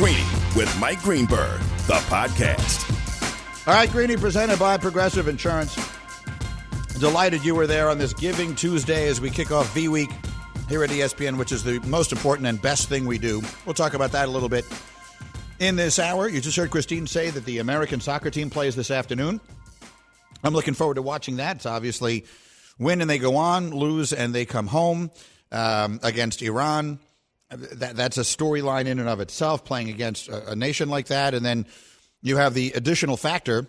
Greeny with Mike Greenberg, the podcast. All right, Greeny presented by Progressive Insurance. Delighted you were there on this Giving Tuesday as we kick off V Week here at ESPN, which is the most important and best thing we do. We'll talk about that a little bit in this hour. You just heard Christine say that the American soccer team plays this afternoon. I'm looking forward to watching that. It's obviously win and they go on, lose and they come home um, against Iran. That, that's a storyline in and of itself, playing against a, a nation like that. And then you have the additional factor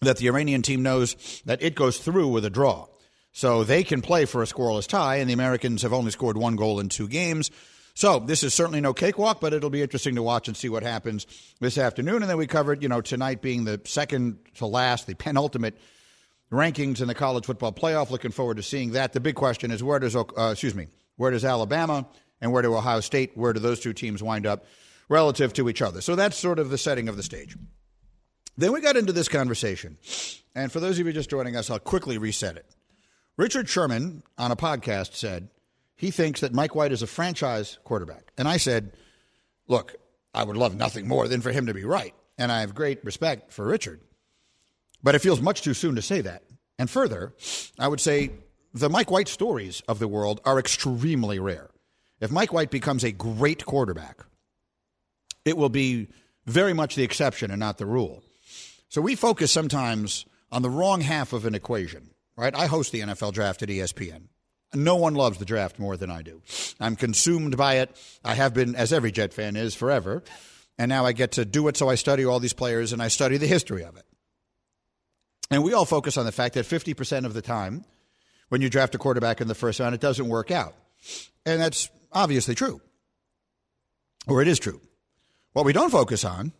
that the Iranian team knows that it goes through with a draw. So they can play for a scoreless tie, and the Americans have only scored one goal in two games. So this is certainly no cakewalk, but it'll be interesting to watch and see what happens this afternoon. And then we covered, you know, tonight being the second to last, the penultimate rankings in the college football playoff. Looking forward to seeing that. The big question is where does, uh, excuse me, where does Alabama and where do Ohio State, where do those two teams wind up relative to each other? So that's sort of the setting of the stage. Then we got into this conversation. And for those of you just joining us, I'll quickly reset it. Richard Sherman on a podcast said he thinks that Mike White is a franchise quarterback. And I said, look, I would love nothing more than for him to be right. And I have great respect for Richard. But it feels much too soon to say that. And further, I would say the Mike White stories of the world are extremely rare. If Mike White becomes a great quarterback, it will be very much the exception and not the rule. So we focus sometimes on the wrong half of an equation, right? I host the NFL draft at ESPN. No one loves the draft more than I do. I'm consumed by it. I have been, as every Jet fan is, forever. And now I get to do it, so I study all these players and I study the history of it. And we all focus on the fact that 50% of the time, when you draft a quarterback in the first round, it doesn't work out. And that's obviously true, or it is true. What we don't focus on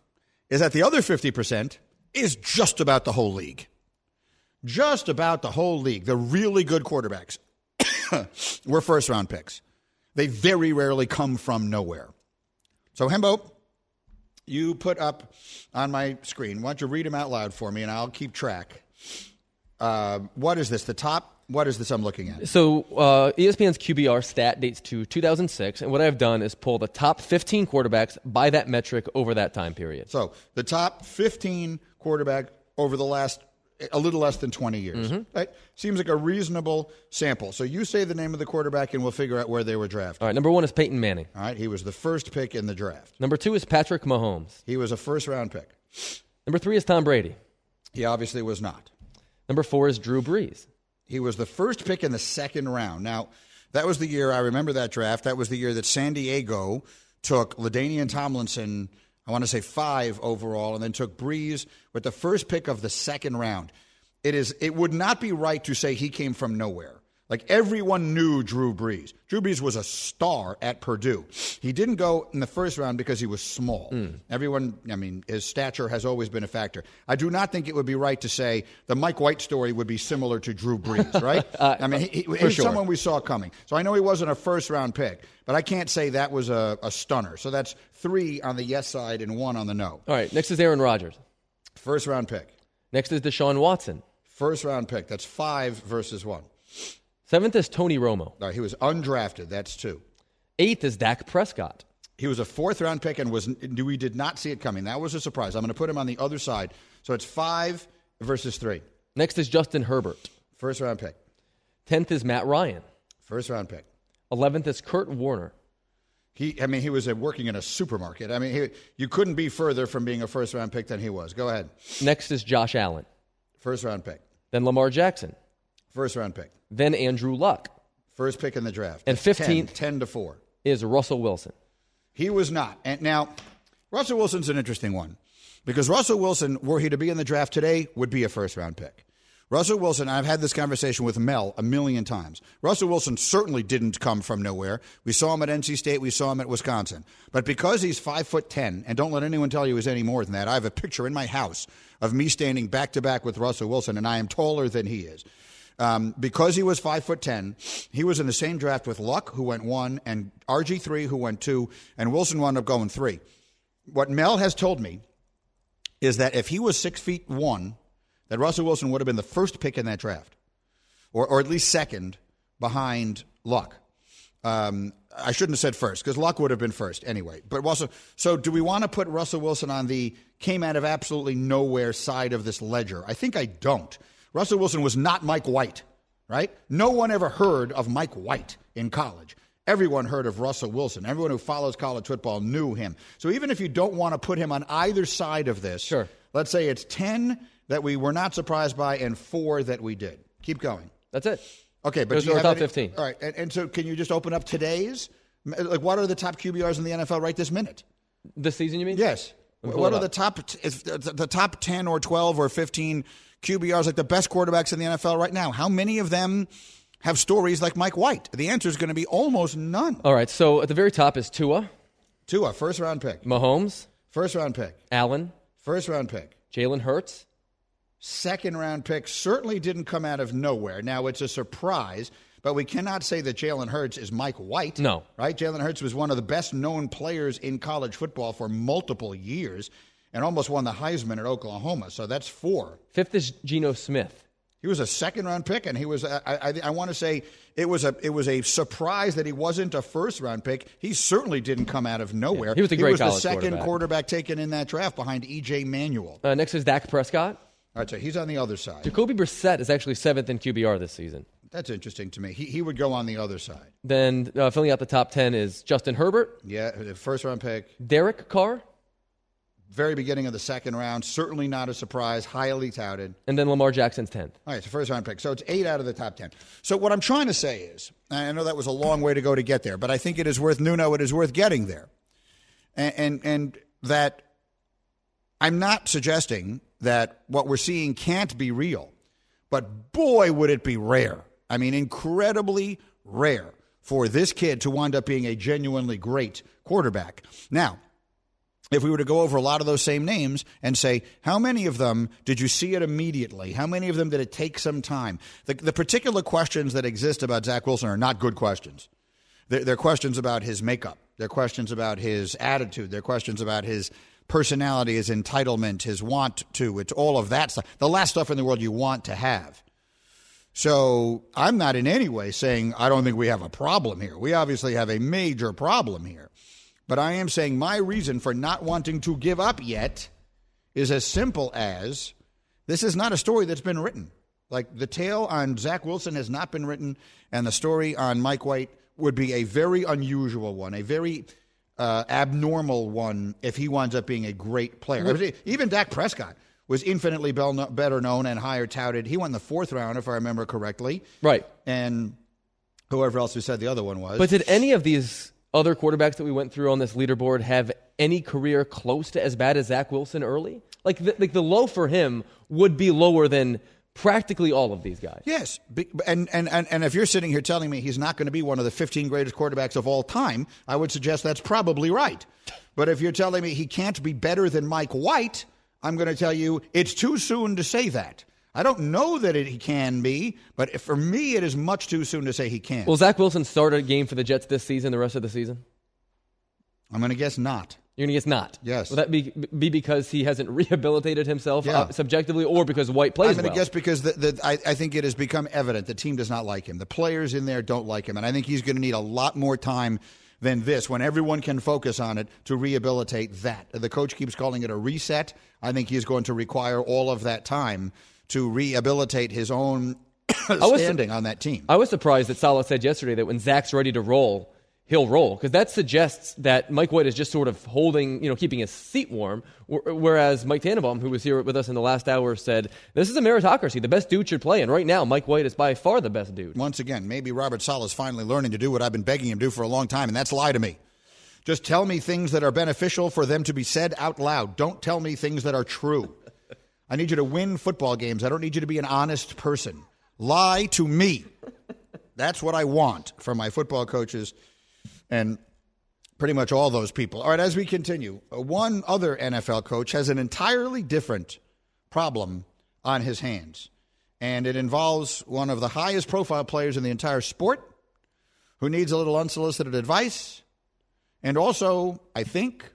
is that the other 50% is just about the whole league. Just about the whole league. The really good quarterbacks were first round picks. They very rarely come from nowhere. So, Hembo, you put up on my screen. Why don't you read them out loud for me, and I'll keep track. Uh, what is this? The top? What is this I'm looking at? So uh, ESPN's QBR stat dates to 2006, and what I've done is pull the top 15 quarterbacks by that metric over that time period. So the top 15 quarterback over the last a little less than 20 years. Mm-hmm. Right? Seems like a reasonable sample. So you say the name of the quarterback, and we'll figure out where they were drafted. All right, number one is Peyton Manning. All right, he was the first pick in the draft. Number two is Patrick Mahomes. He was a first round pick. Number three is Tom Brady. He obviously was not. Number four is Drew Brees. He was the first pick in the second round. Now, that was the year, I remember that draft. That was the year that San Diego took LaDainian Tomlinson, I want to say five overall, and then took Brees with the first pick of the second round. It is. It would not be right to say he came from nowhere. Like everyone knew Drew Brees. Drew Brees was a star at Purdue. He didn't go in the first round because he was small. Hmm. Everyone, I mean, his stature has always been a factor. I do not think it would be right to say the Mike White story would be similar to Drew Brees, right? Uh, I mean, he, he- he's sure. someone we saw coming. So I know he wasn't a first round pick, but I can't say that was a, a stunner. So that's three on the yes side and one on the no. All right, next is Aaron Rodgers. First round pick. Next is Deshaun Watson. First round pick. That's five versus one. Seventh is Tony Romo. No, he was undrafted. That's two. Eighth is Dak Prescott. He was a fourth round pick and was we did not see it coming. That was a surprise. I'm going to put him on the other side. So it's five versus three. Next is Justin Herbert. First round pick. Tenth is Matt Ryan. First round pick. Eleventh is Kurt Warner. He, I mean, he was working in a supermarket. I mean, he, you couldn't be further from being a first round pick than he was. Go ahead. Next is Josh Allen. First round pick. Then Lamar Jackson. First round pick. Then Andrew Luck. First pick in the draft. And 15th. 10, 10 to 4. Is Russell Wilson. He was not. And now, Russell Wilson's an interesting one because Russell Wilson, were he to be in the draft today, would be a first round pick. Russell Wilson, I've had this conversation with Mel a million times. Russell Wilson certainly didn't come from nowhere. We saw him at NC State, we saw him at Wisconsin. But because he's five foot ten, and don't let anyone tell you he's any more than that, I have a picture in my house of me standing back to back with Russell Wilson, and I am taller than he is. Um, because he was five foot ten, he was in the same draft with Luck, who went one, and RG three, who went two, and Wilson wound up going three. What Mel has told me is that if he was six feet one that Russell Wilson would have been the first pick in that draft, or, or at least second behind Luck. Um, I shouldn't have said first because Luck would have been first anyway. But Russell, so do we want to put Russell Wilson on the came out of absolutely nowhere side of this ledger? I think I don't. Russell Wilson was not Mike White, right? No one ever heard of Mike White in college. Everyone heard of Russell Wilson. Everyone who follows college football knew him. So even if you don't want to put him on either side of this, sure. let's say it's 10 that we were not surprised by and four that we did. Keep going. That's it. Okay, but Those do you have top any- 15. All right, and, and so can you just open up today's? Like, what are the top QBRs in the NFL right this minute? This season, you mean? Yes. Let me pull What are the top if the top ten or twelve or fifteen QBRs like the best quarterbacks in the NFL right now? How many of them have stories like Mike White? The answer is going to be almost none. All right. So at the very top is Tua, Tua, first round pick, Mahomes, first round pick, Allen, first round pick. Jalen Hurts. second round pick certainly didn't come out of nowhere. Now it's a surprise, but we cannot say that Jalen Hurts is Mike White. No. Right? Jalen Hurts was one of the best known players in college football for multiple years and almost won the Heisman at Oklahoma. So that's four. Fifth is Geno Smith. He was a second round pick, and he was. I, I, I want to say it was a it was a surprise that he wasn't a first round pick. He certainly didn't come out of nowhere. he was a great He was the second quarterback. quarterback taken in that draft behind EJ Manuel. Uh, next is Dak Prescott. All right, so he's on the other side. Jacoby Brissett is actually seventh in QBR this season. That's interesting to me. He, he would go on the other side. Then uh, filling out the top 10 is Justin Herbert, Yeah, first round pick, Derek Carr, very beginning of the second round. Certainly not a surprise, highly touted. and then Lamar Jackson's 10th. All right, so first round pick. So it's eight out of the top 10. So what I'm trying to say is, I know that was a long way to go to get there, but I think it is worth, Nuno, it is worth getting there. And, and, and that I'm not suggesting that what we're seeing can't be real, but boy, would it be rare. I mean, incredibly rare for this kid to wind up being a genuinely great quarterback. Now, if we were to go over a lot of those same names and say, how many of them did you see it immediately? How many of them did it take some time? The, the particular questions that exist about Zach Wilson are not good questions. They're, they're questions about his makeup. They're questions about his attitude. They're questions about his personality, his entitlement, his want to. It's all of that stuff. The last stuff in the world you want to have. So I'm not in any way saying I don't think we have a problem here. We obviously have a major problem here. But I am saying my reason for not wanting to give up yet is as simple as this is not a story that's been written. Like the tale on Zach Wilson has not been written, and the story on Mike White would be a very unusual one, a very uh, abnormal one if he winds up being a great player. Even Dak Prescott was infinitely better known and higher touted. He won the fourth round, if I remember correctly. Right. And whoever else we said the other one was. But did any of these other quarterbacks that we went through on this leaderboard have any career close to as bad as Zach Wilson early? Like the, like the low for him would be lower than practically all of these guys. Yes, and, and, and, and if you're sitting here telling me he's not going to be one of the 15 greatest quarterbacks of all time, I would suggest that's probably right. But if you're telling me he can't be better than Mike White, I'm going to tell you it's too soon to say that. I don't know that it, he can be, but for me, it is much too soon to say he can. Will Zach Wilson start a game for the Jets this season, the rest of the season? I'm going to guess not. You're going to guess not. Yes. Will that be, be because he hasn't rehabilitated himself Yeah. uh, subjectively or because White plays I'm going to well? guess because the, the, I, I think it has become evident the team does not like him. The players in there don't like him. And I think he's going to need a lot more time than this when everyone can focus on it to rehabilitate that. The coach keeps calling it a reset. I think he's going to require all of that time to rehabilitate his own was- standing on that team. I was surprised that Saleh said yesterday that when Zach's ready to roll, he'll roll because that suggests that Mike White is just sort of holding, you know, keeping his seat warm. wh- Whereas Mike Tannenbaum, who was here with us in the last hour, said this is a meritocracy. The best dude should play, and right now Mike White is by far the best dude. Once again, maybe Robert Saleh is finally learning to do what I've been begging him to do for a long time, and that's lie to me. Just tell me things that are beneficial for them to be said out loud. Don't tell me things that are true. I need you to win football games. I don't need you to be an honest person. Lie to me. That's what I want from my football coaches and pretty much all those people. All right, as we continue, uh, one other NFL coach has an entirely different problem on his hands, and it involves one of the highest profile players in the entire sport who needs a little unsolicited advice, and also, I think,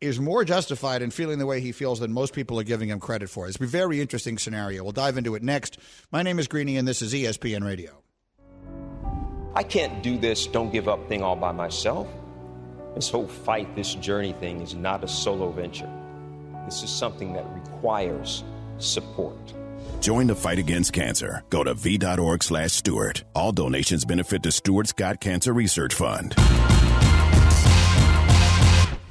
is more justified in feeling the way he feels than most people are giving him credit for. It's a very interesting scenario. We'll dive into it next. My name is Greeny, and this is ESPN Radio. I can't do this don't give up thing all by myself. This whole fight this journey thing is not a solo venture. This is something that requires support. Join the fight against cancer. Go to v.org slash Stewart. All donations benefit the Stuart Scott Cancer Research Fund.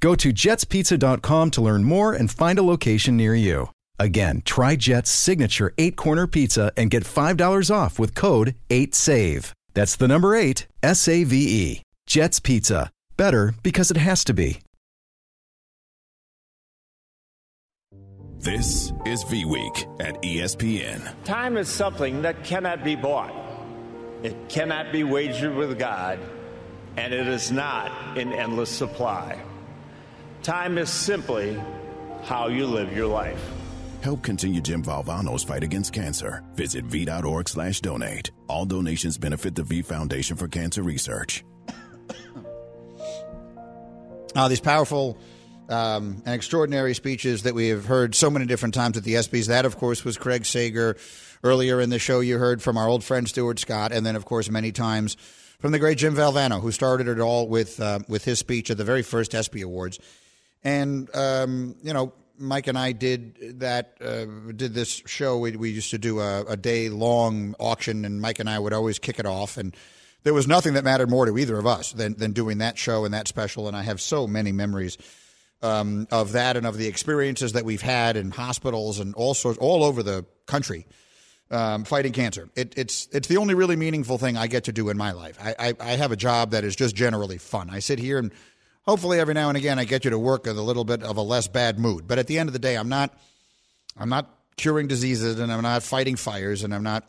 Go to jetspizza.com to learn more and find a location near you. Again, try Jet's signature eight corner pizza and get $5 off with code 8SAVE. That's the number eight, S A V E. Jet's Pizza. Better because it has to be. This is V Week at ESPN. Time is something that cannot be bought. It cannot be wagered with God, and it is not in endless supply. Time is simply how you live your life. Help continue Jim Valvano's fight against cancer. Visit v.org slash donate. All donations benefit the V Foundation for Cancer Research. Uh, these powerful um, and extraordinary speeches that we have heard so many different times at the ESPYs. That, of course, was Craig Sager. Earlier in the show, you heard from our old friend Stuart Scott, and then, of course, many times from the great Jim Valvano, who started it all with uh, with his speech at the very first ESPY Awards. And um, you know, Mike and I did that. Uh, did this show. We, we used to do a, a day long auction, and Mike and I would always kick it off. And there was nothing that mattered more to either of us than than doing that show and that special. And I have so many memories um, of that and of the experiences that we've had in hospitals and all sorts all over the country. Um, fighting cancer. It, it's it's the only really meaningful thing I get to do in my life. I, I, I have a job that is just generally fun. I sit here and hopefully every now and again I get you to work with a little bit of a less bad mood. But at the end of the day, I'm not I'm not curing diseases and I'm not fighting fires and I'm not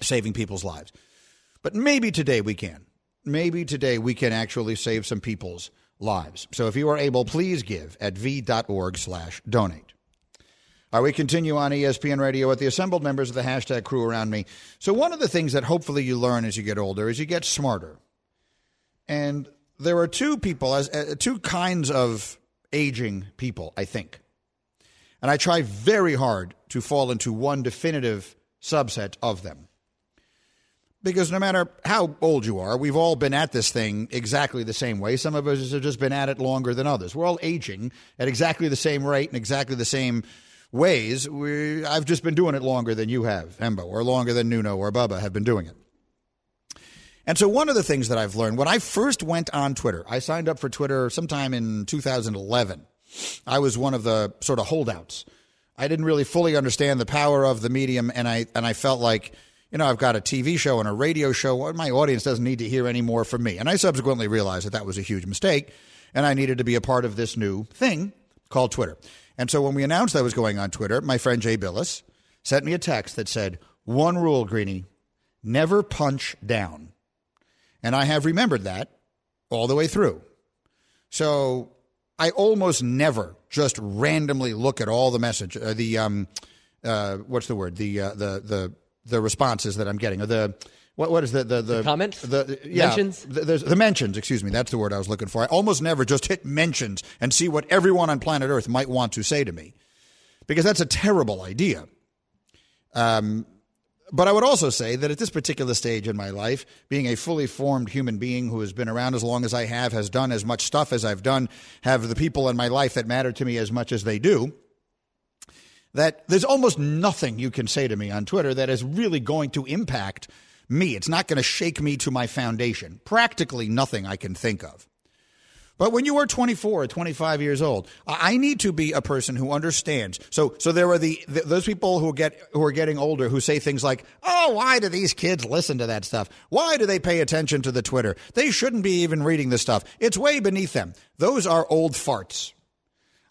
saving people's lives. But maybe today we can. Maybe today we can actually save some people's lives. So if you are able, please give at v.org slash donate. All right, we continue on ESPN Radio with the assembled members of the hashtag crew around me. So one of the things that hopefully you learn as you get older is you get smarter. And there are two people, as uh, two kinds of aging people, I think. And I try very hard to fall into one definitive subset of them. Because no matter how old you are, we've all been at this thing exactly the same way. Some of us have just been at it longer than others. We're all aging at exactly the same rate and exactly the same ways. We, I've just been doing it longer than you have, Hembo, or longer than Nuno or Bubba have been doing it. And so, one of the things that I've learned when I first went on Twitter, I signed up for Twitter sometime in 2011. I was one of the sort of holdouts. I didn't really fully understand the power of the medium, and I and I felt like, you know, I've got a TV show and a radio show. My audience doesn't need to hear any more from me. And I subsequently realized that that was a huge mistake, and I needed to be a part of this new thing. called Twitter. And so when we announced I was going on Twitter, my friend Jay Bilas sent me a text that said, One rule, Greeny, never punch down. And I have remembered that all the way through. So I almost never just randomly look at all the message, uh, the um, uh, what's the word, the uh, the the the responses that I'm getting, or the what what is the the the, The comments? the yeah, Mentions? The, the mentions. Excuse me, that's the word I was looking for. I almost never just hit mentions and see what everyone on planet Earth might want to say to me, because that's a terrible idea. Um, but I would also say that at this particular stage in my life, being a fully formed human being who has been around as long as I have, has done as much stuff as I've done, have the people in my life that matter to me as much as they do, that there's almost nothing you can say to me on Twitter that is really going to impact me. It's not going to shake me to my foundation. Practically nothing I can think of. But when you are 24 or 25 years old, I need to be a person who understands. So, so there are the, th those people who get who are getting older who say things like, "Oh, why do these kids listen to that stuff? Why do they pay attention to the Twitter? They shouldn't be even reading this stuff. It's way beneath them." Those are old farts.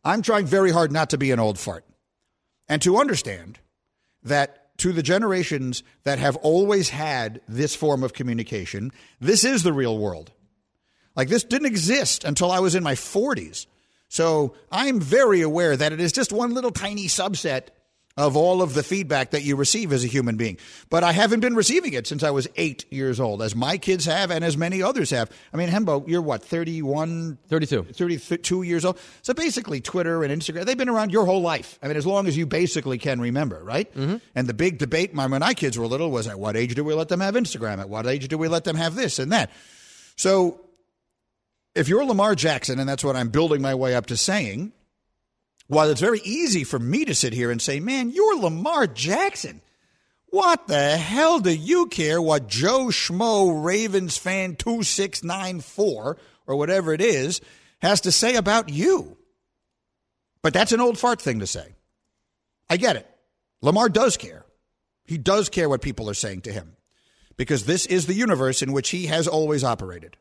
I'm trying very hard not to be an old fart, and to understand that to the generations that have always had this form of communication, this is the real world. Like this didn't exist until I was in my 40s. So I'm very aware that it is just one little tiny subset of all of the feedback that you receive as a human being. But I haven't been receiving it since I was eight years old, as my kids have and as many others have. I mean, Hembo, you're what, 31, 32. 32 years old? So basically, Twitter and Instagram, they've been around your whole life. I mean, as long as you basically can remember, right? Mm-hmm. And the big debate my- when my kids were little was at what age do we let them have Instagram? At what age do we let them have this and that? So if you're Lamar Jackson, and that's what I'm building my way up to saying, while it's very easy for me to sit here and say, man, you're Lamar Jackson. What the hell do you care what Joe Schmo Ravens fan 2694 or whatever it is has to say about you? But that's an old fart thing to say. I get it. Lamar does care. He does care what people are saying to him because this is the universe in which he has always operated.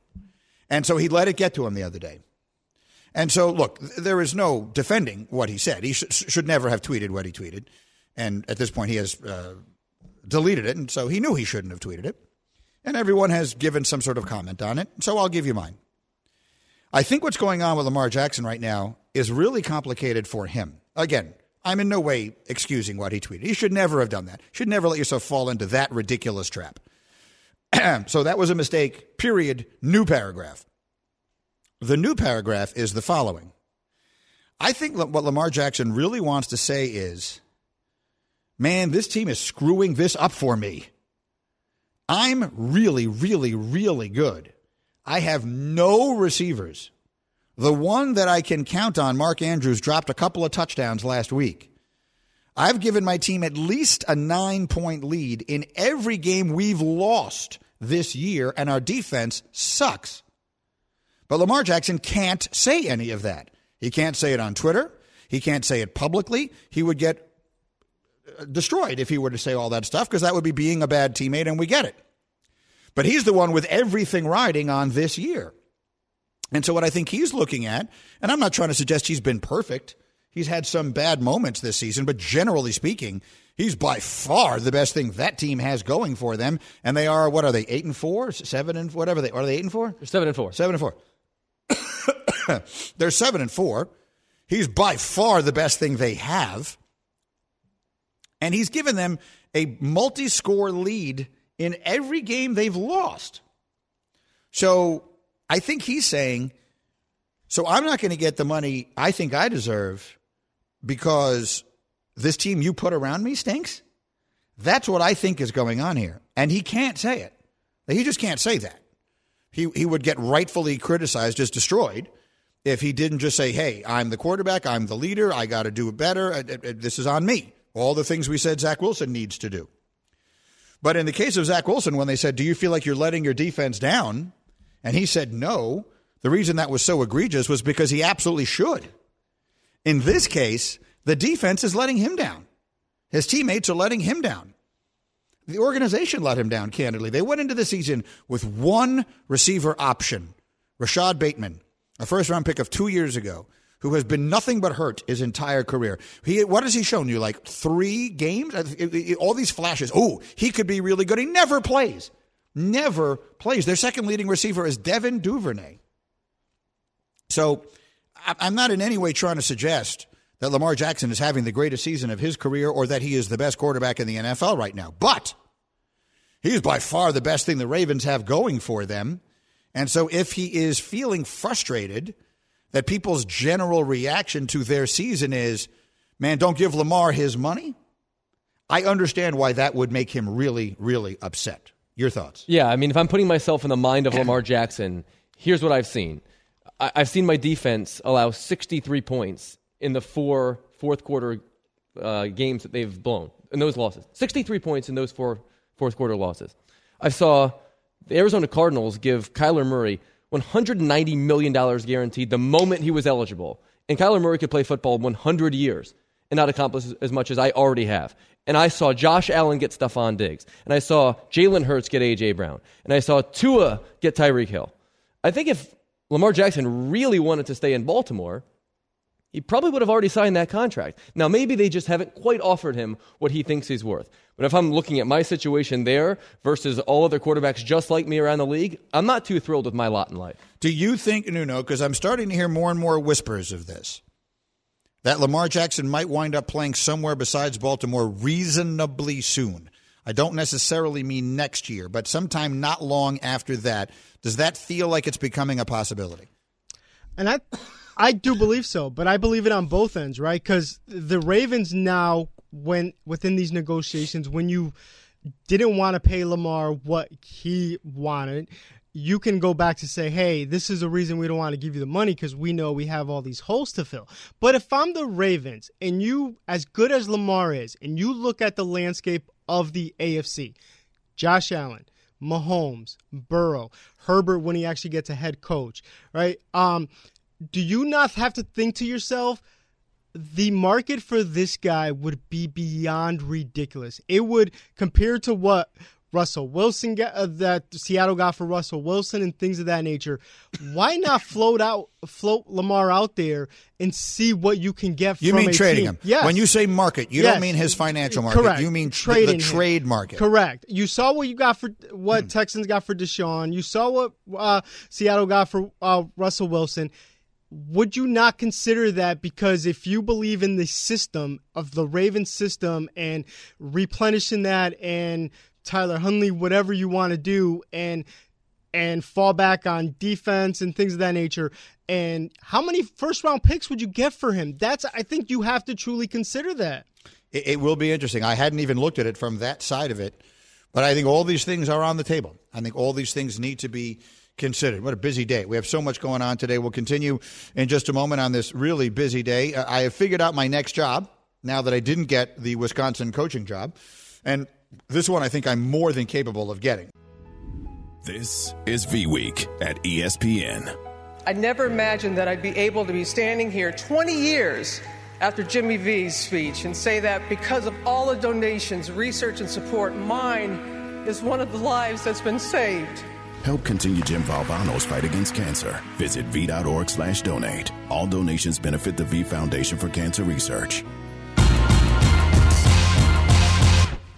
And so he let it get to him the other day. And so, look, there is no defending what he said. He sh- should never have tweeted what he tweeted. And at this point, he has uh, deleted it. And so he knew he shouldn't have tweeted it. And everyone has given some sort of comment on it. So I'll give you mine. I think what's going on with Lamar Jackson right now is really complicated for him. Again, I'm in no way excusing what he tweeted. He should never have done that. Should never let yourself fall into that ridiculous trap. so that was a mistake, period. New paragraph. The new paragraph is the following I think what Lamar Jackson really wants to say is, man, this team is screwing this up for me. I'm really, really, really good. I have no receivers. The one that I can count on, Mark Andrews, dropped a couple of touchdowns last week. I've given my team at least a nine point lead in every game we've lost this year, and our defense sucks. But Lamar Jackson can't say any of that. He can't say it on Twitter. He can't say it publicly. He would get uh, destroyed if he were to say all that stuff because that would be being a bad teammate, and we get it. But he's the one with everything riding on this year. And so, what I think he's looking at, and I'm not trying to suggest he's been perfect, he's had some bad moments this season, but generally speaking, he's by far the best thing that team has going for them. And they are, what are they, eight and four, seven and whatever they are, they eight and four? They're seven and four. Seven and four. They're seven and four. He's by far the best thing they have. And he's given them a multi score lead in every game they've lost. So I think he's saying, so I'm not going to get the money I think I deserve because this team you put around me stinks. That's what I think is going on here. And he can't say it. He just can't say that. He, he would get rightfully criticized as destroyed if he didn't just say, hey, I'm the quarterback, I'm the leader, I got to do it better, uh, uh, this is on me. All the things we said Zach Wilson needs to do. But in the case of Zach Wilson, when they said, do you feel like you're letting your defense down? And he said no. The reason that was so egregious was because he absolutely should. In this case, the defense is letting him down. His teammates are letting him down. The organization let him down, candidly. They went into the season with one receiver option Rashod Bateman, a first round pick of two years ago, who has been nothing but hurt his entire career. He, what has he shown you? Like three games? All these flashes. Oh, he could be really good. He never plays. Never plays. Their second leading receiver is Devin Duvernay. So I'm not in any way trying to suggest that Lamar Jackson is having the greatest season of his career or that he is the best quarterback in the NFL right now. But he is by far the best thing the Ravens have going for them. And so if he is feeling frustrated that people's general reaction to their season is, man, don't give Lamar his money, I understand why that would make him really, really upset. Your thoughts? Yeah, I mean, if I'm putting myself in the mind of Lamar Jackson, here's what I've seen. I- have seen my defense allow 63 points in the four fourth quarter uh, games that they've blown in those losses. 63 points in those four fourth quarter losses. I saw the Arizona Cardinals give Kyler Murray $190 million guaranteed the moment he was eligible. And Kyler Murray could play football 100 years and not accomplish as much as I already have. And I saw Josh Allen get Stefon Diggs. And I saw Jalen Hurts get A.J. Brown. And I saw Tua get Tyreek Hill. I think if Lamar Jackson really wanted to stay in Baltimore, he probably would have already signed that contract. Now, maybe they just haven't quite offered him what he thinks he's worth. But if I'm looking at my situation there versus all other quarterbacks just like me around the league, I'm not too thrilled with my lot in life. Do you think, Nuno, because I'm starting to hear more and more whispers of this, that Lamar Jackson might wind up playing somewhere besides Baltimore reasonably soon? I don't necessarily mean next year, but sometime not long after that. Does that feel like it's becoming a possibility? And I I do believe so, but I believe it on both ends, right? Because the Ravens now, when within these negotiations, when you didn't want to pay Lamar what he wanted, you can go back to say, hey, this is the reason we don't want to give you the money because we know we have all these holes to fill. But if I'm the Ravens and you, as good as Lamar is, and you look at the landscape of the AFC, Josh Allen, Mahomes, Burrow, Herbert when he actually gets a head coach, right? Um, do you not have to think to yourself, the market for this guy would be beyond ridiculous. It would compare to what Russell Wilson get, uh, that Seattle got for Russell Wilson and things of that nature. Why not float out float Lamar out there and see what you can get you mean trading team. him? Yes. When you say market, you yes. don't mean his financial market. Correct. You mean trading the, trade market. Correct. You saw what you got for what hmm. Texans got for Deshaun. You saw what uh, Seattle got for uh, Russell Wilson would you not consider that because if you believe in the system of the Ravens system and replenishing that and Tyler Huntley, whatever you want to do, and and fall back on defense and things of that nature. And how many first round picks would you get for him? That's I think you have to truly consider that. It, it will be interesting. I hadn't even looked at it from that side of it, but I think all these things are on the table. I think all these things need to be considered. What a busy day. We have so much going on today. We'll continue in just a moment on this really busy day. I have figured out my next job now that I didn't get the Wisconsin coaching job. And this one I think I'm more than capable of getting. This is V Week at ESPN. I never imagined that I'd be able to be standing here 20 years after Jimmy V's speech and say that because of all the donations, research, and support, mine is one of the lives that's been saved. Help continue Jim Valvano's fight against cancer. Visit V.org slash donate. All donations benefit the V Foundation for Cancer Research.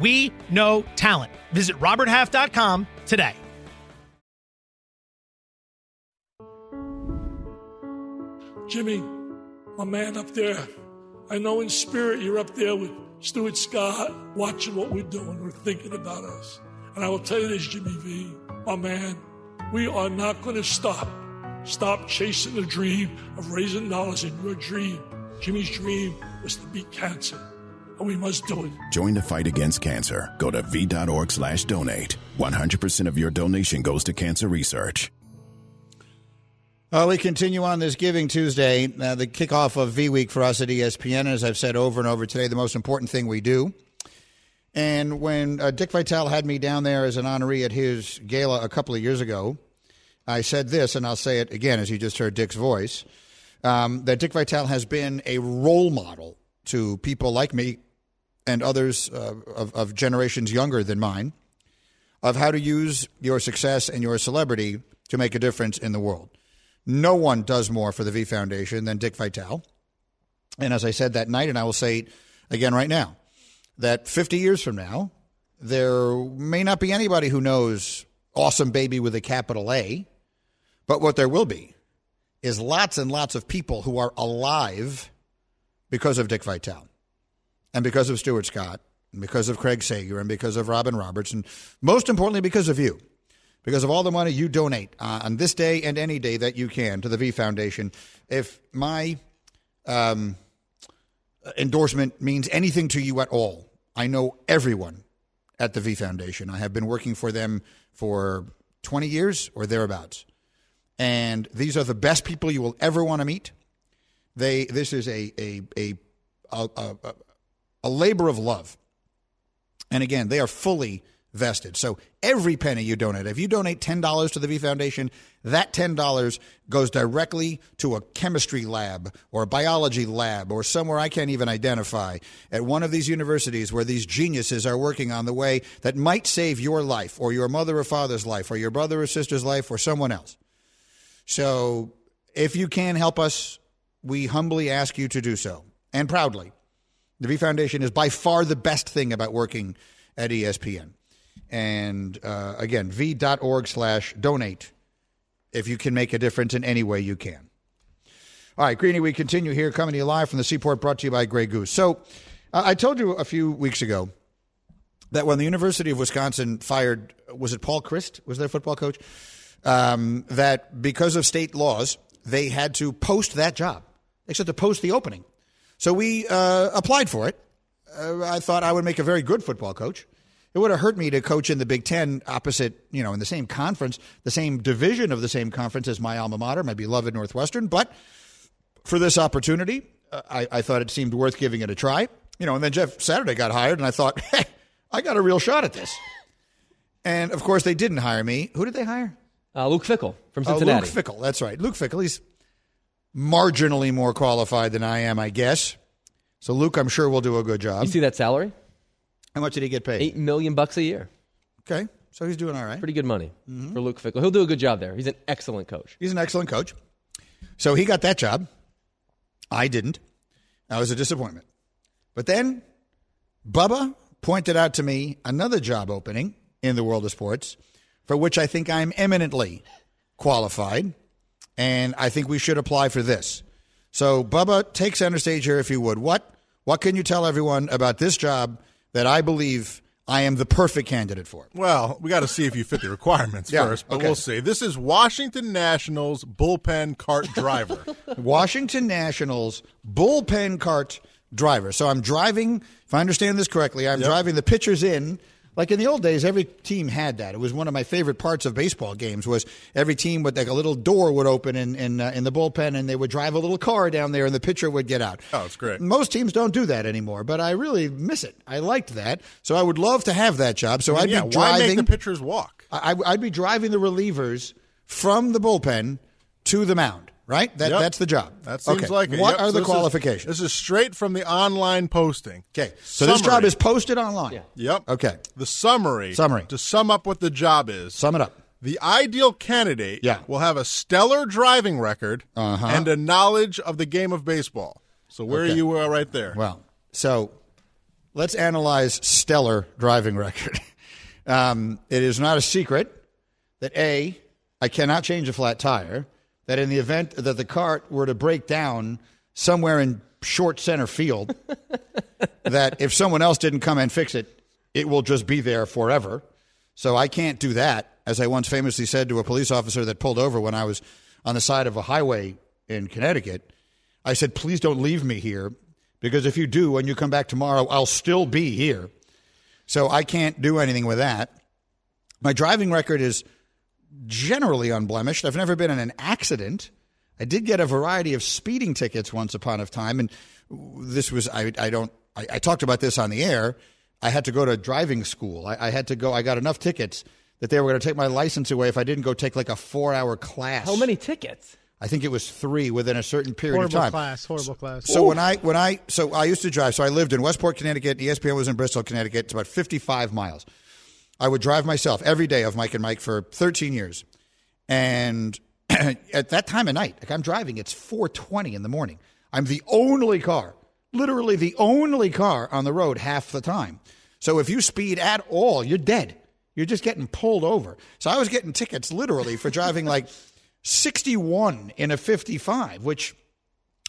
we know talent. Visit RobertHalf.com today. Jimmy, my man up there, I know in spirit you're up there with Stuart Scott watching what we're doing or thinking about us. And I will tell you this, Jimmy V my man, we are not going to stop. Stop chasing the dream of raising dollars in your dream. Jimmy's dream was to beat cancer, we must do it. Join the fight against cancer. Go to v.org slash donate. 100% of your donation goes to cancer research. Uh, we continue on this Giving Tuesday, uh, the kickoff of V Week for us at ESPN. As I've said over and over today, the most important thing we do. And when uh, Dick Vitale had me down there as an honoree at his gala a couple of years ago, I said this, and I'll say it again as you just heard Dick's voice um, that Dick Vitale has been a role model to people like me and others uh, of, of generations younger than mine of how to use your success and your celebrity to make a difference in the world. No one does more for the V Foundation than Dick Vitale. And as I said that night, and I will say again right now, that 50 years from now, there may not be anybody who knows Awesome Baby with a capital A, but what there will be is lots and lots of people who are alive because of Dick Vitale and because of Stuart Scott and because of Craig Sager and because of Robin Roberts and most importantly because of you because of all the money you donate uh, on this day and any day that you can to the V Foundation. If my um, endorsement means anything to you at all, I know everyone at the V Foundation. I have been working for them for 20 years or thereabouts. And these are the best people you will ever want to meet. They this is a a a a, a, a labor of love. And again, they are fully vested. So every penny you donate, if you donate $10 to the V Foundation, that $10 goes directly to a chemistry lab or a biology lab or somewhere I can't even identify at one of these universities where these geniuses are working on the way that might save your life or your mother or father's life or your brother or sister's life or someone else. So if you can help us, we humbly ask you to do so and proudly. The V Foundation is by far the best thing about working at ESPN. And uh, again, v.org slash donate if you can make a difference in any way you can. All right, Greeny, we continue here, coming to you live from the Seaport, brought to you by Grey Goose. So uh, I told you a few weeks ago that when the University of Wisconsin fired, was it Paul Chryst, was their football coach? Um, that because of state laws, they had to post that job. They had to post the opening. So we uh, applied for it. Uh, I thought I would make a very good football coach. It would have hurt me to coach in the Big Ten opposite, you know, in the same conference, the same division of the same conference as my alma mater, my beloved Northwestern. But for this opportunity, uh, I, I thought it seemed worth giving it a try. You know, and then Jeff Saturday got hired, and I thought, hey, I got a real shot at this. And of course, they didn't hire me. Who did they hire? Uh, Luke Fickell from Oh, Cincinnati. Luke Fickell, that's right. Luke Fickell, he's marginally more qualified than I am, I guess. So Luke, I'm sure will do a good job. You see that salary? How much did he get paid? Eight million bucks a year. Okay, so he's doing all right. Pretty good money Mm-hmm. for Luke Fickell. He'll do a good job there. He's an excellent coach. He's an excellent coach. So he got that job. I didn't. That was a disappointment. But then Bubba pointed out to me another job opening in the world of sports for which I think I'm eminently qualified. And I think we should apply for this. So, Bubba, take center stage here if you would. What, what can you tell everyone about this job that I believe I am the perfect candidate for? Well, we got to see if you fit the requirements Yeah, first, but okay. we'll see. This is Washington Nationals bullpen cart driver. Washington Nationals bullpen cart driver. So I'm driving, if I understand this correctly, I'm Yep. driving the pitchers in. Like in the old days, every team had that. It was one of my favorite parts of baseball games. Was every team with like a little door would open in in, uh, in the bullpen, and they would drive a little car down there, and the pitcher would get out. Oh, it's great. Most teams don't do that anymore, but I really miss it. I liked that, so I would love to have that job. So I'd yeah, be why driving. make the pitchers walk? I, I'd be driving the relievers from the bullpen to the mound. Right? That, Yep. That's the job. That seems okay. like it. What Yep, are so the this is- qualifications? this is straight from the online posting. Okay. So this job is posted online. Yep. Okay. The summary. Summary. To sum up what the job is. Sum it up. The ideal candidate Yeah. will have a stellar driving record Uh-huh. and a knowledge of the game of baseball. So where Okay. are you uh, right there? Well, so let's analyze stellar driving record. um, it is not a secret that A, I cannot change a flat tire, that in the event that the cart were to break down somewhere in short center field, that if someone else didn't come and fix it, it will just be there forever. So I can't do that, as I once famously said to a police officer that pulled over when I was on the side of a highway in Connecticut. I said, please don't leave me here because if you do, when you come back tomorrow, I'll still be here. So I can't do anything with that. My driving record is generally unblemished. I've never been in an accident. I did get a variety of speeding tickets once upon a time, and this was I, I don't I, I talked about this on the air. I had to go to driving school. I, I had to go. I got enough tickets that they were going to take my license away if I didn't go take like a four hour class. How many tickets? I think it was three within a certain period Horrible of time. Horrible class. Horrible class. So when I when I so I used to drive. So I lived in Westport, Connecticut. ESPN was in Bristol, Connecticut. It's about fifty five miles. I would drive myself every day of Mike and Mike for thirteen years, and at that time of night, like I'm driving, it's four twenty in the morning. I'm the only car, literally the only car on the road half the time. So if you speed at all, you're dead. You're just getting pulled over. So I was getting tickets literally for driving like 61 in a 55, which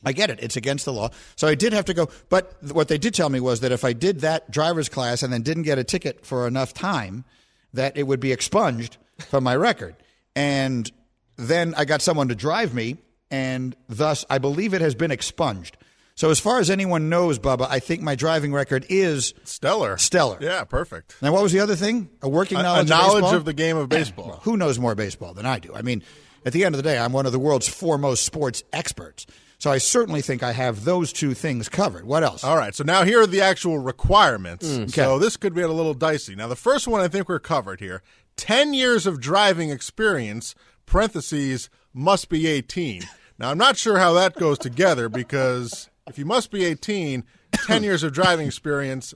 I get it. It's against the law. So I did have to go. But what they did tell me was that if I did that driver's class and then didn't get a ticket for enough time, that it would be expunged from my record. And then I got someone to drive me, and thus I believe it has been expunged. So as far as anyone knows, Bubba, I think my driving record is stellar. Stellar. Yeah, perfect. Now, what was the other thing? A working A- a knowledge, knowledge of, baseball? of the game of baseball. Well, who knows more baseball than I do? I mean, at the end of the day, I'm one of the world's foremost sports experts. So I certainly think I have those two things covered. What else? All right, so now here are the actual requirements. Mm. So this could be a little dicey. Now, the first one I think we're covered here 10 years of driving experience, parentheses, must be 18. Now, I'm not sure how that goes together because if you must be 18, 10 years of driving experience,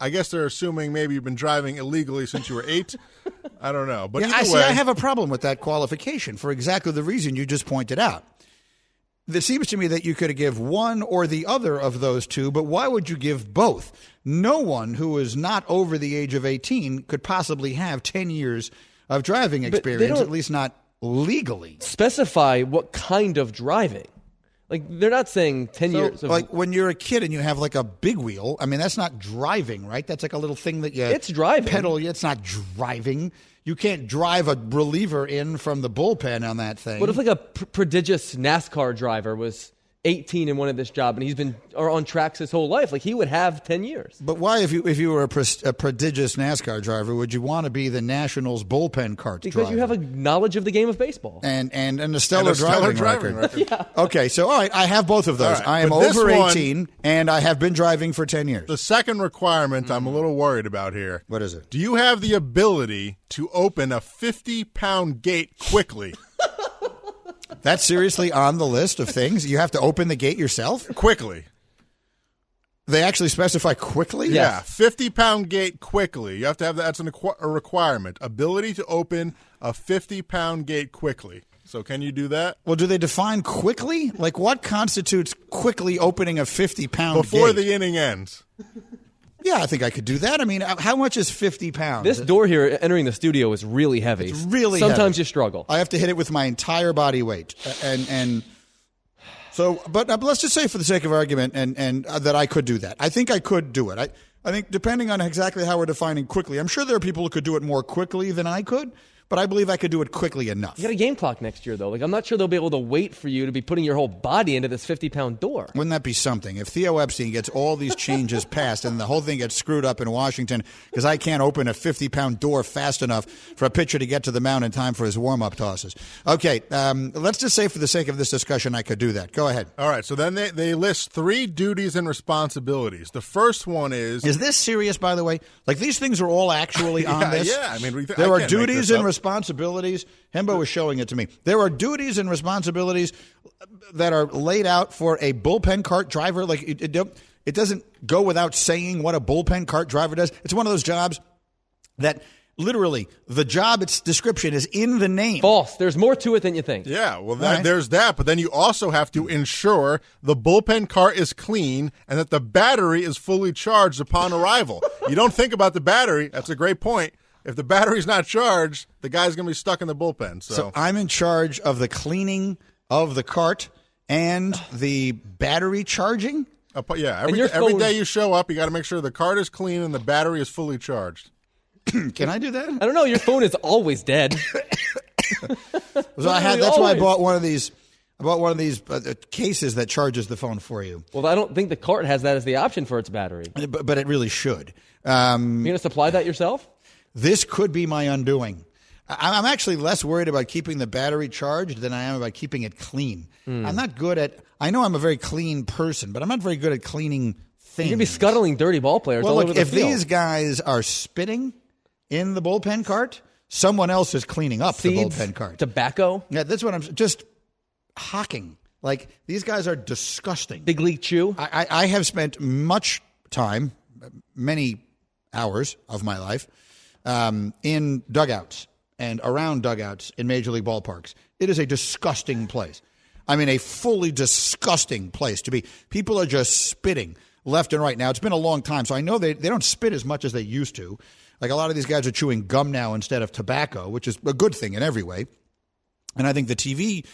I guess they're assuming maybe you've been driving illegally since you were eight. I don't know. But yeah, I see. I have a problem with that qualification for exactly the reason you just pointed out. It seems to me that you could give one or the other of those two, but why would you give both? No one who is not over the age of 18 could possibly have 10 years of driving experience, at least not legally. Specify what kind of driving. Like they're not saying ten So, years of like when you're a kid and you have like a big wheel, I mean, that's not driving, right? That's like a little thing that you It's driving. pedal. It's not driving. You can't drive a reliever in from the bullpen on that thing. What if like a pr- prodigious NASCAR driver was 18 and wanted this job, and he's been or on tracks his whole life? Like he would have 10 years. But why, if you if you were a, pres- a prodigious NASCAR driver, would you want to be the Nationals bullpen cart Because driver? you have a knowledge of the game of baseball. and and and a stellar, And a stellar driving, driving record. record. Okay, so all right, I have both of those. All right, I am but this over one- eighteen, and I have been driving for ten years. the second requirement I'm a little worried about here. What is it? Do you have the ability to open a 50 pound gate quickly? That's seriously on the list of things. You have to open the gate yourself. quickly. They actually specify quickly. Yeah, 50 pound gate quickly. You have to have that. That's an, a requirement. Ability to open a 50 pound gate quickly. So, can you do that? Well, do they define quickly? Like, what constitutes quickly opening a fifty-pound gate? Before gate? the inning ends. Yeah, I think I could do that. I mean, uh, how much is fifty pounds? This door here entering the studio is really heavy. It's really Sometimes heavy. you struggle. I have to hit it with my entire body weight, and and so. But uh, let's just say, for the sake of argument, and and uh, that I could do that. I think I could do it. I I think depending on exactly how we're defining quickly, I'm sure there are people who could do it more quickly than I could. But I believe I could do it quickly enough. You got a game clock next year, though. Like I'm not sure they'll be able to wait for you to be putting your whole body into this 50 pound door. Wouldn't that be something? If Theo Epstein gets all these changes passed and the whole thing gets screwed up in Washington because I can't open a 50 pound door fast enough for a pitcher to get to the mound in time for his warm up tosses. Okay, um, let's just say for the sake of this discussion, I could do that. Go ahead. All right. So, then they, they list three duties and responsibilities. The first one is. Is this serious, by the way? Like these things are all actually on Yeah, this? yeah. I mean, we th- there I are duties and up. Responsibilities. Hembo was showing it to me. There are duties and responsibilities that are laid out for a bullpen cart driver. Like it, it, it doesn't go without saying what a bullpen cart driver does. It's one of those jobs that literally the job its description is in the name. False. There's more to it than you think. Yeah, well, that, right. there's that, but then you also have to ensure the bullpen cart is clean and that the battery is fully charged upon arrival. you don't think about the battery. That's a great point. If the battery's not charged, the guy's going to be stuck in the bullpen. So, So I'm in charge of the cleaning of the cart and the battery charging. uh, yeah, every, your phone- day you show up, you got to make sure the cart is clean and the battery is fully charged. Can I do that? I don't know. Your phone is always dead. So I had. Literally That's why I bought one of these. I bought one of these uh, uh, cases that charges the phone for you, well, I don't think the cart has that as the option for its battery. but, but it really should. Um, You're going to supply that yourself? This could be my undoing. I- I'm actually less worried about keeping the battery charged than I am about keeping it clean. Hmm. I'm not good at. I know I'm a very clean person, but I'm not very good at cleaning things. You're gonna be scuttling dirty ball players Well, all look, over the if field. these guys are spitting in the bullpen cart, someone else is cleaning up Seeds, the bullpen cart. tobacco, Yeah, that's what I'm just hawking. Like these guys are disgusting. big league chew. I, I, I have spent much time, many hours of my life, um, in dugouts and around dugouts in major league ballparks. It is a disgusting place. I mean, a fully disgusting place to be. People are just spitting left and right. Now, it's been a long time, so I know they, they don't spit as much as they used to. Like a lot of these guys are chewing gum now instead of tobacco, which is a good thing in every way. And I think the TV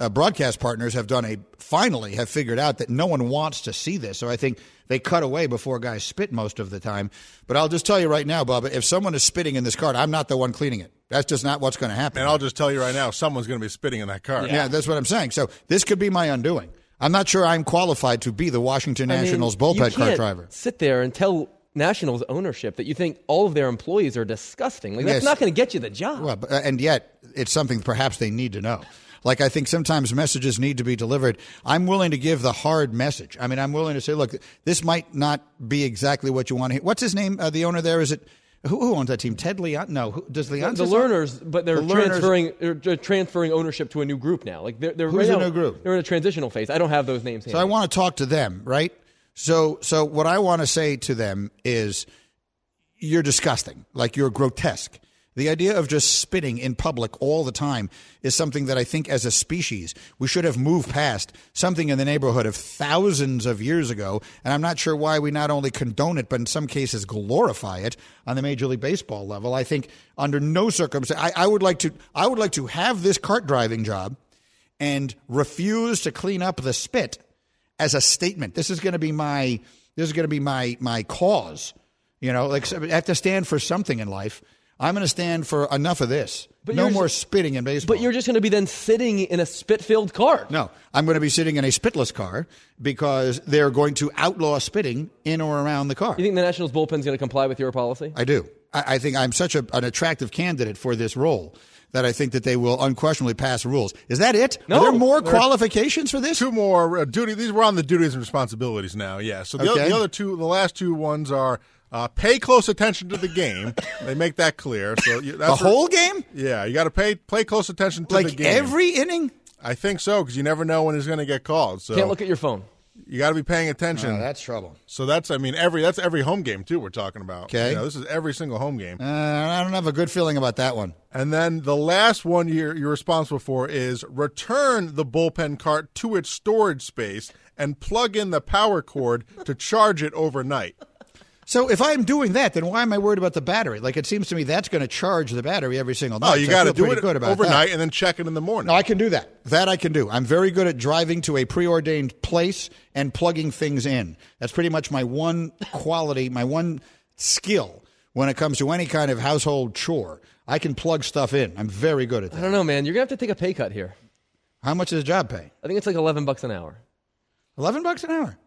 uh, broadcast partners have done a finally have figured out that no one wants to see this. So I think they cut away before guys spit most of the time. But I'll just tell you right now, Bubba, if someone is spitting in this cart, I'm not the one cleaning it. That's just not what's going to happen. And I'll just tell you right now, someone's going to be spitting in that car. yeah. that's what I'm saying. So this could be my undoing. I'm not sure I'm qualified to be the Washington I mean, Nationals you bullpen cart driver. Sit there and tell Nationals ownership that you think all of their employees are disgusting. Like that's Yes. not going to get you the job. Well, uh, and yet it's something perhaps they need to know. Like I think sometimes messages need to be delivered. I'm willing to give the hard message. I mean, I'm willing to say, look, this might not be exactly what you want to hear. What's his name? Uh, the owner there is it? Who, who owns that team? Ted Leon? No, who, does Leon? the Lerners, but they're The Lerners- transferring they're transferring ownership to a new group now. Like they're, they're Who's right the now- new group? They're in a transitional phase. I don't have those names. So I want to talk to them, right? So, so what I want to say to them is, you're disgusting. Like you're grotesque. The idea of just spitting in public all the time is something that I think as a species we should have moved past something in the neighborhood of thousands of years ago. And I'm not sure why we not only condone it, but in some cases glorify it on the Major League Baseball level. I think under no circumstance, I, I would like to, I would like to have this cart driving job and refuse to clean up the spit as a statement. This is going to be my, this is going to be my, my cause. You know, like I have to stand for something in life. I'm going to stand for enough of this. But no you're- more spitting in baseball. But you're just going to be then sitting in a spit-filled car. no, I'm going to be sitting in a spitless car because they're going to outlaw spitting in or around the car. You think the Nationals bullpen's going to comply with your policy? I do. I, I think I'm such a, an attractive candidate for this role that I think that they will unquestionably pass rules. Is that it? No. Are there more There- qualifications for this? Two more uh, duty. These were on the duties and responsibilities now. Yeah. So the, Okay. other, the other two, the last two ones are uh, pay close attention to the game. they make that clear. So you, The that's whole game? Yeah, you got to pay pay close attention to Like the game. every inning? I think so because you never know when he's going to get called. So Can't look at your phone. you got to be paying attention. Oh, that's trouble. so that's I mean every that's every home game too. We're talking about. Okay. You know, this is every single home game. Uh, I don't have a good feeling about that one. And then the last one you're, you're responsible for is return the bullpen cart to its storage space and plug in the power cord to charge it overnight. So if I'm doing that, then why am I worried about the battery? Like it seems to me that's going to charge the battery every single oh, night. Oh, you so got to do pretty it good about overnight that. and then check it in the morning. No, I can do that. That I can do. I'm very good at driving to a preordained place and plugging things in. That's pretty much my one quality, my one skill when it comes to any kind of household chore. I can plug stuff in. I'm very good at that. I don't know, man. You're going to have to take a pay cut here. How much does a job pay? I think it's like 11 bucks an hour. Eleven bucks an hour.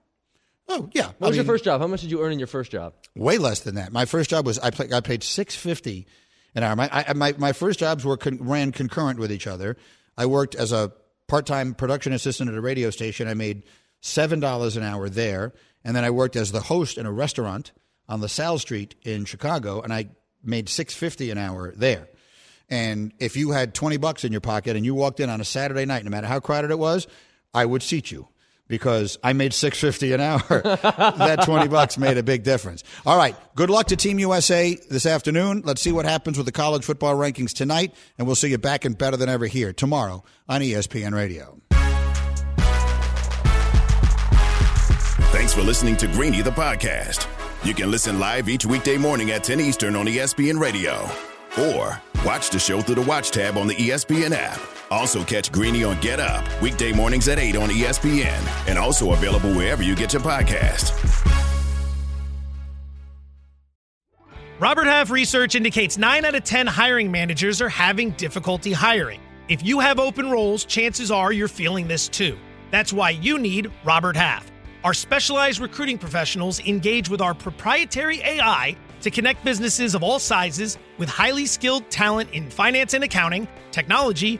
Oh yeah. What was your first job? How much did you earn in your first job? Way less than that. My first job was I pla- got paid six fifty an hour. My I, my my first jobs were con- ran concurrent with each other. I worked as a part time production assistant at a radio station. I made seven dollars an hour there, and then I worked as the host in a restaurant on LaSalle Street in Chicago, and I made six fifty an hour there. And if you had twenty bucks in your pocket and you walked in on a Saturday night, no matter how crowded it was, I would seat you because I made six fifty an hour. that twenty bucks made a big difference. All right, good luck to Team USA this afternoon. Let's see what happens with the college football rankings tonight, and we'll see you back and better than ever here tomorrow on ESPN Radio. Thanks for listening to Greeny the podcast. You can listen live each weekday morning at 10 Eastern on ESPN Radio. Or watch the show through the Watch tab on the ESPN app. Also catch Greeny on Get Up, weekday mornings at 8 on ESPN. And also available wherever you get your podcast. Robert Half research indicates 9 out of 10 hiring managers are having difficulty hiring. If you have open roles, chances are you're feeling this too. That's why you need Robert Half. Our specialized recruiting professionals engage with our proprietary AI to connect businesses of all sizes with highly skilled talent in finance and accounting, technology,